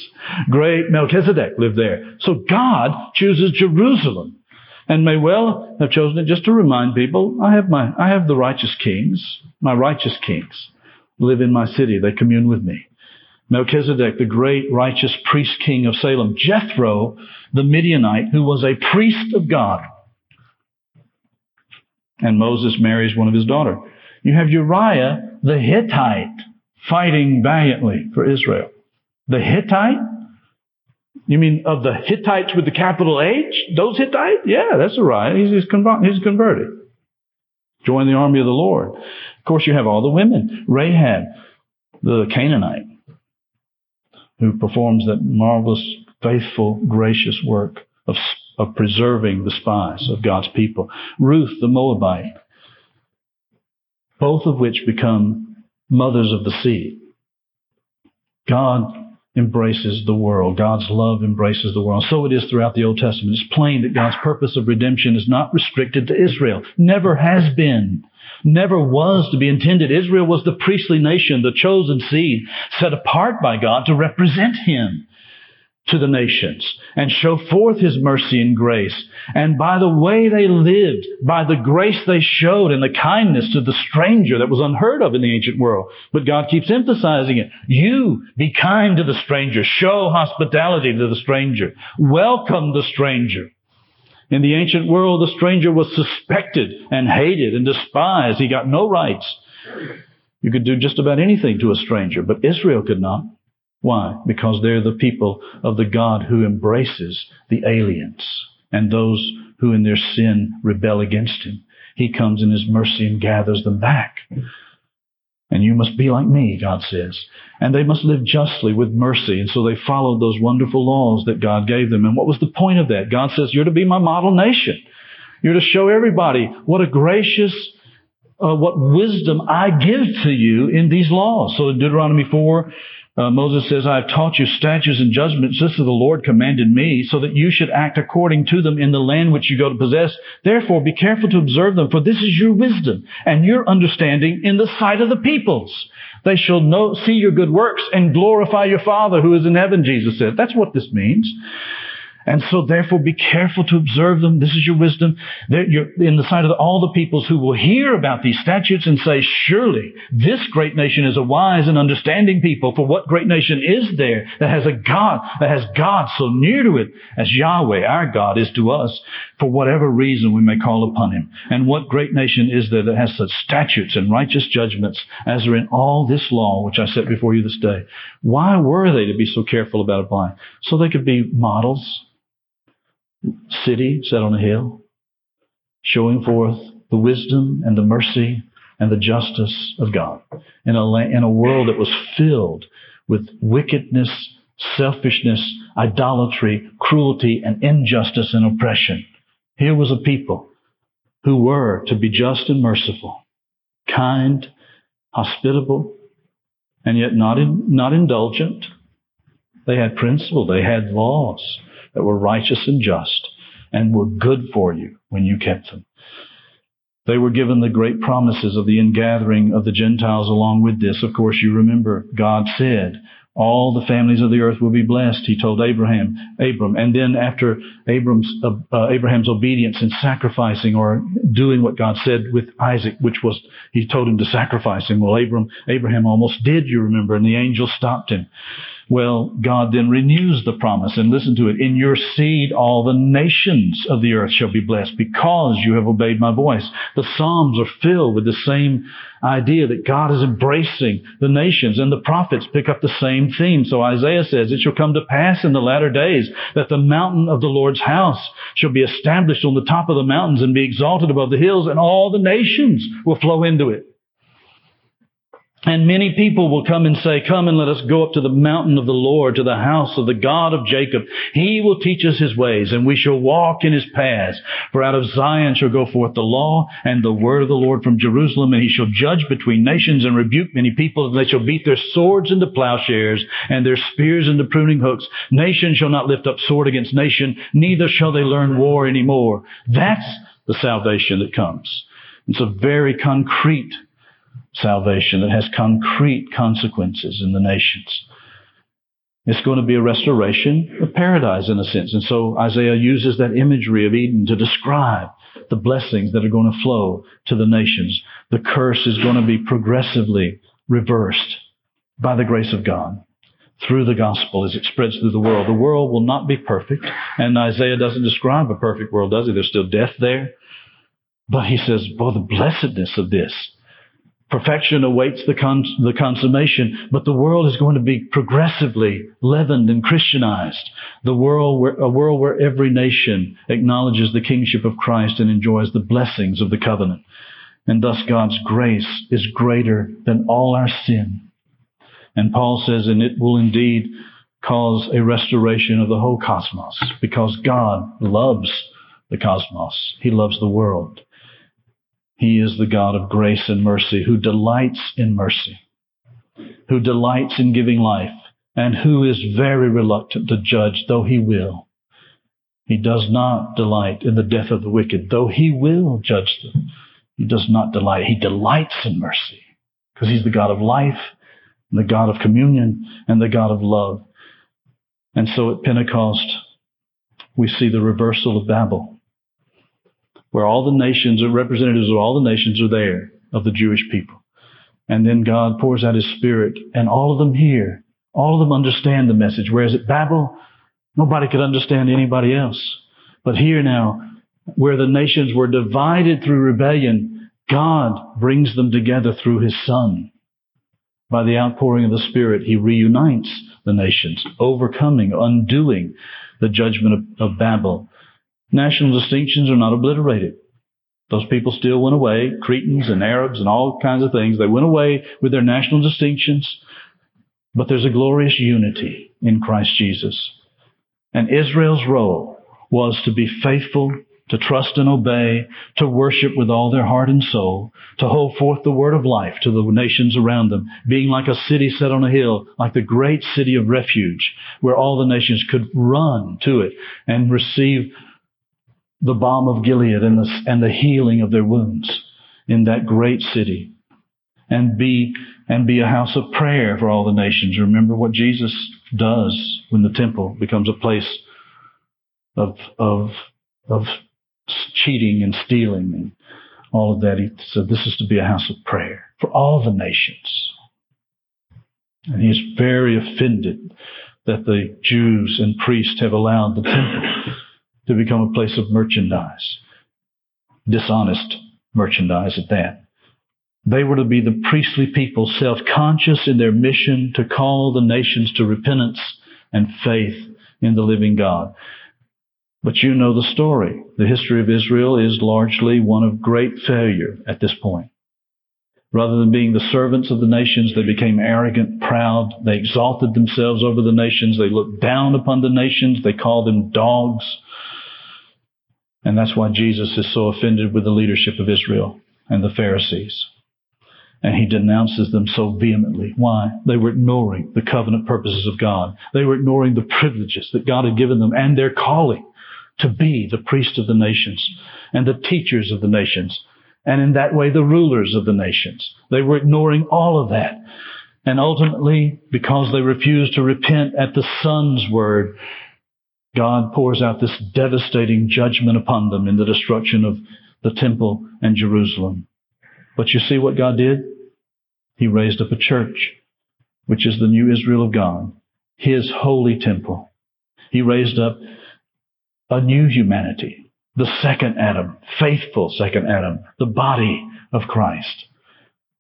Great Melchizedek lived there. So God chooses Jerusalem and may well have chosen it just to remind people, I have my, I have the righteous kings, my righteous kings live in my city. They commune with me. Melchizedek, the great righteous priest king of Salem. Jethro, the Midianite, who was a priest of God and Moses marries one of his daughter. You have Uriah the Hittite fighting valiantly for Israel. The Hittite? You mean of the Hittites with the capital H? Those Hittites? Yeah, that's Uriah. He's, he's, he's converted. Join the army of the Lord. Of course, you have all the women. Rahab, the Canaanite, who performs that marvelous, faithful, gracious work of of preserving the spies of God's people. Ruth the Moabite, both of which become mothers of the seed. God embraces the world. God's love embraces the world. So it is throughout the Old Testament. It's plain that God's purpose of redemption is not restricted to Israel. Never has been. Never was to be intended. Israel was the priestly nation, the chosen seed, set apart by God to represent Him to the nations and show forth his mercy and grace. And by the way they lived, by the grace they showed and the kindness to the stranger that was unheard of in the ancient world. But God keeps emphasizing it. You be kind to the stranger. Show hospitality to the stranger. Welcome the stranger. In the ancient world, the stranger was suspected and hated and despised. He got no rights. You could do just about anything to a stranger, but Israel could not. Why? Because they're the people of the God who embraces the aliens and those who in their sin rebel against him. He comes in his mercy and gathers them back. And you must be like me, God says. And they must live justly with mercy. And so they followed those wonderful laws that God gave them. And what was the point of that? God says, you're to be my model nation. You're to show everybody what a gracious, uh, what wisdom I give to you in these laws. So in Deuteronomy 4, uh, Moses says, I have taught you statutes and judgments This is the Lord commanded me, so that you should act according to them in the land which you go to possess. Therefore, be careful to observe them, for this is your wisdom and your understanding in the sight of the peoples. They shall know, see your good works and glorify your Father who is in heaven, Jesus said. That's what this means. And so therefore be careful to observe them. This is your wisdom. You're in the sight of all the peoples who will hear about these statutes and say, surely this great nation is a wise and understanding people. For what great nation is there that has a God, that has God so near to it as Yahweh, our God, is to us for whatever reason we may call upon him. And what great nation is there that has such statutes and righteous judgments as are in all this law which I set before you this day? Why were they to be so careful about applying? So they could be models city set on a hill, showing forth the wisdom and the mercy and the justice of God in a, in a world that was filled with wickedness, selfishness, idolatry, cruelty, and injustice and oppression. Here was a people who were to be just and merciful, kind, hospitable, and yet not, in, not indulgent. They had principle. They had laws that were righteous and just and were good for you when you kept them. They were given the great promises of the ingathering of the Gentiles along with this. Of course, you remember God said, all the families of the earth will be blessed, he told Abraham, Abram. And then after Abram's, uh, uh, Abraham's obedience in sacrificing or doing what God said with Isaac, which was, he told him to sacrifice him. Well, Abram, Abraham almost did, you remember, and the angel stopped him. Well, God then renews the promise and listen to it. In your seed, all the nations of the earth shall be blessed because you have obeyed my voice. The Psalms are filled with the same idea that God is embracing the nations and the prophets pick up the same theme. So Isaiah says, it shall come to pass in the latter days that the mountain of the Lord's house shall be established on the top of the mountains and be exalted above the hills and all the nations will flow into it. And many people will come and say, come and let us go up to the mountain of the Lord, to the house of the God of Jacob. He will teach us his ways and we shall walk in his paths. For out of Zion shall go forth the law and the word of the Lord from Jerusalem and he shall judge between nations and rebuke many people and they shall beat their swords into plowshares and their spears into pruning hooks. Nation shall not lift up sword against nation, neither shall they learn war anymore. That's the salvation that comes. It's a very concrete salvation that has concrete consequences in the nations. It's going to be a restoration of paradise in a sense. And so Isaiah uses that imagery of Eden to describe the blessings that are going to flow to the nations. The curse is going to be progressively reversed by the grace of God through the gospel as it spreads through the world. The world will not be perfect, and Isaiah doesn't describe a perfect world, does he? There's still death there. But he says, boy, the blessedness of this Perfection awaits the, con- the consummation, but the world is going to be progressively leavened and Christianized. The world where, a world where every nation acknowledges the kingship of Christ and enjoys the blessings of the covenant. And thus God's grace is greater than all our sin. And Paul says, and it will indeed cause a restoration of the whole cosmos because God loves the cosmos. He loves the world. He is the God of grace and mercy who delights in mercy, who delights in giving life, and who is very reluctant to judge, though he will. He does not delight in the death of the wicked, though he will judge them. He does not delight. He delights in mercy because he's the God of life, the God of communion, and the God of love. And so at Pentecost, we see the reversal of Babel where all the nations representatives of all the nations are there of the Jewish people. And then God pours out his spirit and all of them hear. All of them understand the message. Whereas at Babel, nobody could understand anybody else. But here now, where the nations were divided through rebellion, God brings them together through his son. By the outpouring of the Spirit, he reunites the nations, overcoming, undoing the judgment of, of Babel National distinctions are not obliterated. Those people still went away, Cretans and Arabs and all kinds of things. They went away with their national distinctions. But there's a glorious unity in Christ Jesus. And Israel's role was to be faithful, to trust and obey, to worship with all their heart and soul, to hold forth the word of life to the nations around them, being like a city set on a hill, like the great city of refuge, where all the nations could run to it and receive the balm of Gilead and the, and the healing of their wounds in that great city and be and be a house of prayer for all the nations. Remember what Jesus does when the temple becomes a place of of of cheating and stealing and all of that. He said this is to be a house of prayer for all the nations. And he is very offended that the Jews and priests have allowed the temple to become a place of merchandise. Dishonest merchandise at that. They were to be the priestly people, self-conscious in their mission to call the nations to repentance and faith in the living God. But you know the story. The history of Israel is largely one of great failure at this point. Rather than being the servants of the nations, they became arrogant, proud. They exalted themselves over the nations. They looked down upon the nations. They called them dogs. And that's why Jesus is so offended with the leadership of Israel and the Pharisees. And he denounces them so vehemently. Why? They were ignoring the covenant purposes of God. They were ignoring the privileges that God had given them and their calling to be the priest of the nations and the teachers of the nations. And in that way, the rulers of the nations. They were ignoring all of that. And ultimately, because they refused to repent at the Son's word, God pours out this devastating judgment upon them in the destruction of the temple and Jerusalem. But you see what God did? He raised up a church, which is the new Israel of God, His holy temple. He raised up a new humanity, the second Adam, faithful second Adam, the body of Christ,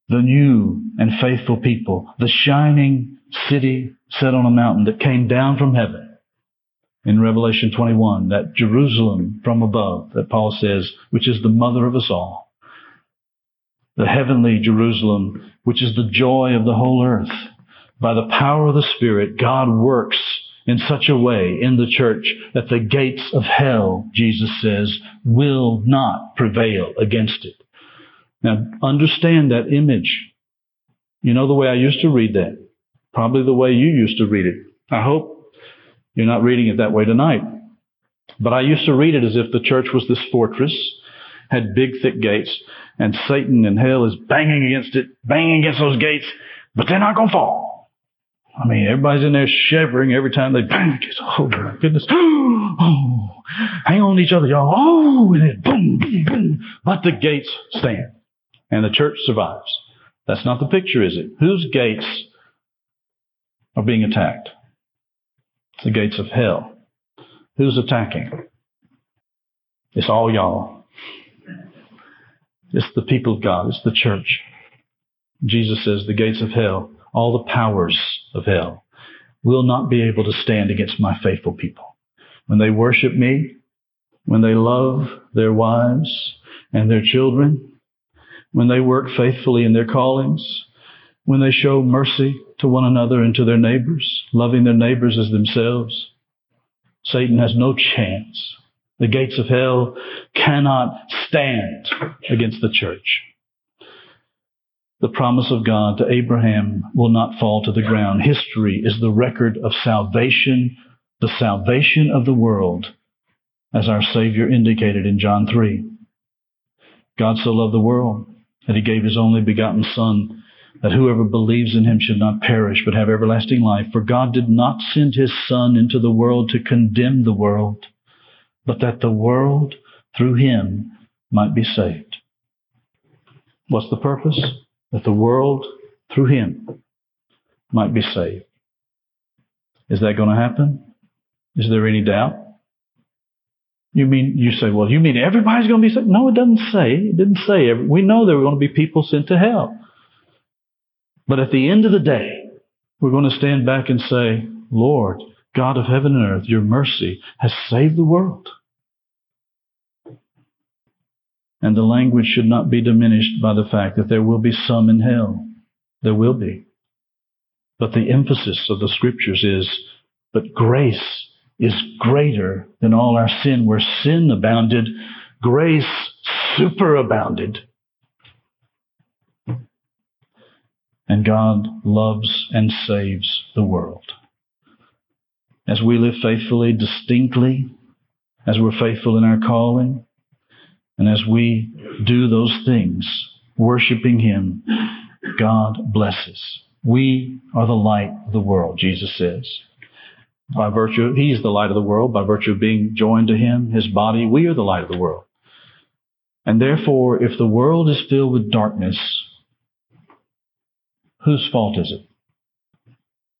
the new and faithful people, the shining city set on a mountain that came down from heaven in Revelation 21, that Jerusalem from above that Paul says, which is the mother of us all. The heavenly Jerusalem, which is the joy of the whole earth. By the power of the Spirit, God works in such a way in the church that the gates of hell, Jesus says, will not prevail against it. Now, understand that image. You know the way I used to read that. Probably the way you used to read it. I hope you're not reading it that way tonight. But I used to read it as if the church was this fortress, had big thick gates, and Satan and hell is banging against it, banging against those gates, but they're not going to fall. I mean, everybody's in there shivering every time they bang against. Oh my goodness! Oh, hang on to each other, y'all. Oh, and then boom, boom, boom. But the gates stand, and the church survives. That's not the picture, is it? Whose gates are being attacked? The gates of hell. Who's attacking? It's all y'all. It's the people of God. It's the church. Jesus says the gates of hell, all the powers of hell, will not be able to stand against my faithful people. When they worship me, when they love their wives and their children, when they work faithfully in their callings, when they show mercy to one another and to their neighbors, loving their neighbors as themselves, Satan has no chance. The gates of hell cannot stand against the church. The promise of God to Abraham will not fall to the ground. History is the record of salvation, the salvation of the world, as our Savior indicated in John 3. God so loved the world that he gave his only begotten Son that whoever believes in him should not perish but have everlasting life. For God did not send his Son into the world to condemn the world, but that the world through him might be saved. What's the purpose? That the world through him might be saved. Is that going to happen? Is there any doubt? You mean, you say, well, you mean everybody's going to be saved? No, it doesn't say. It didn't say. We know there are going to be people sent to hell. But at the end of the day, we're going to stand back and say, Lord, God of heaven and earth, your mercy has saved the world. And the language should not be diminished by the fact that there will be some in hell. There will be. But the emphasis of the scriptures is, but grace is greater than all our sin. Where sin abounded, grace superabounded. And God loves and saves the world. As we live faithfully, distinctly, as we're faithful in our calling, and as we do those things, worshiping Him, God blesses. We are the light of the world, Jesus says. By virtue, He is the light of the world. By virtue of being joined to Him, His body, we are the light of the world. And therefore, if the world is filled with darkness, whose fault is it?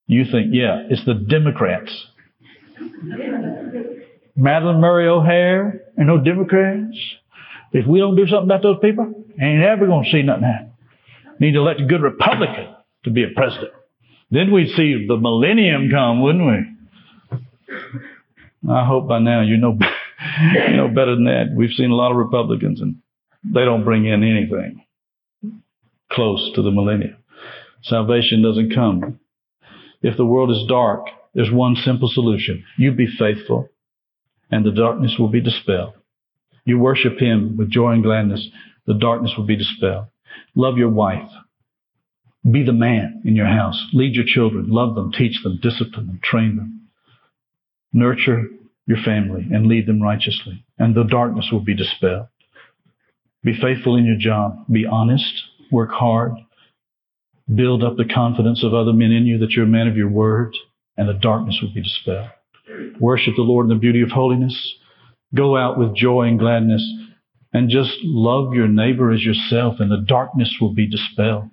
You think, yeah, it's the Democrats. Madalyn Murray O'Hair and no Democrats. If we don't do something about those people, ain't ever going to see nothing happen. Need to elect a good Republican to be a president. Then we'd see the millennium come, wouldn't we? I hope by now you know, you know better than that. We've seen a lot of Republicans and they don't bring in anything close to the millennium. Salvation doesn't come. If the world is dark, there's one simple solution. You be faithful and the darkness will be dispelled. You worship Him with joy and gladness, the darkness will be dispelled. Love your wife. Be the man in your house. Lead your children. Love them, teach them, discipline them, train them. Nurture your family and lead them righteously, and the darkness will be dispelled. Be faithful in your job. Be honest. Work hard. Build up the confidence of other men in you that you're a man of your word, and the darkness will be dispelled. Worship the Lord in the beauty of holiness. Go out with joy and gladness, and just love your neighbor as yourself, and the darkness will be dispelled.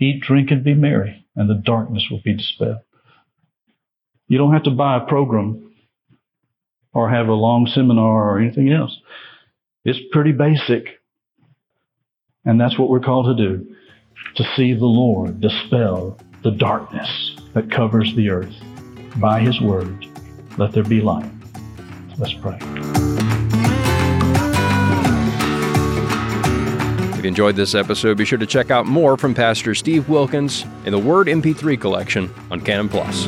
Eat, drink, and be merry, and the darkness will be dispelled. You don't have to buy a program or have a long seminar or anything else. It's pretty basic. And that's what we're called to do to see the Lord dispel the darkness that covers the earth by His word. Let there be light. Let's pray. If you enjoyed this episode, be sure to check out more from Pastor Steve Wilkins in the Word MP3 collection on Canon Plus.